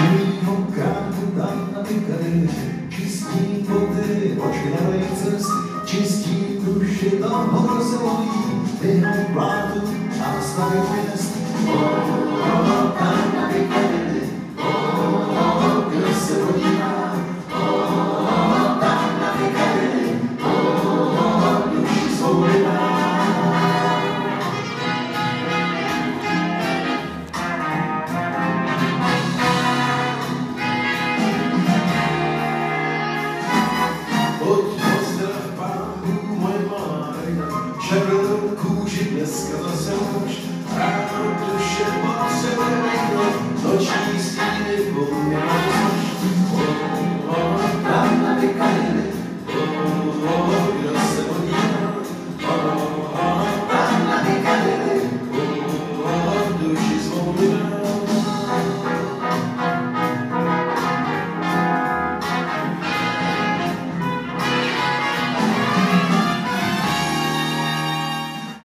Mýho na ty kadeře, čistí poty, oči cest, čistí duše tam horor se loví, jenom plátu a stavě měst. Červenou kůži dneska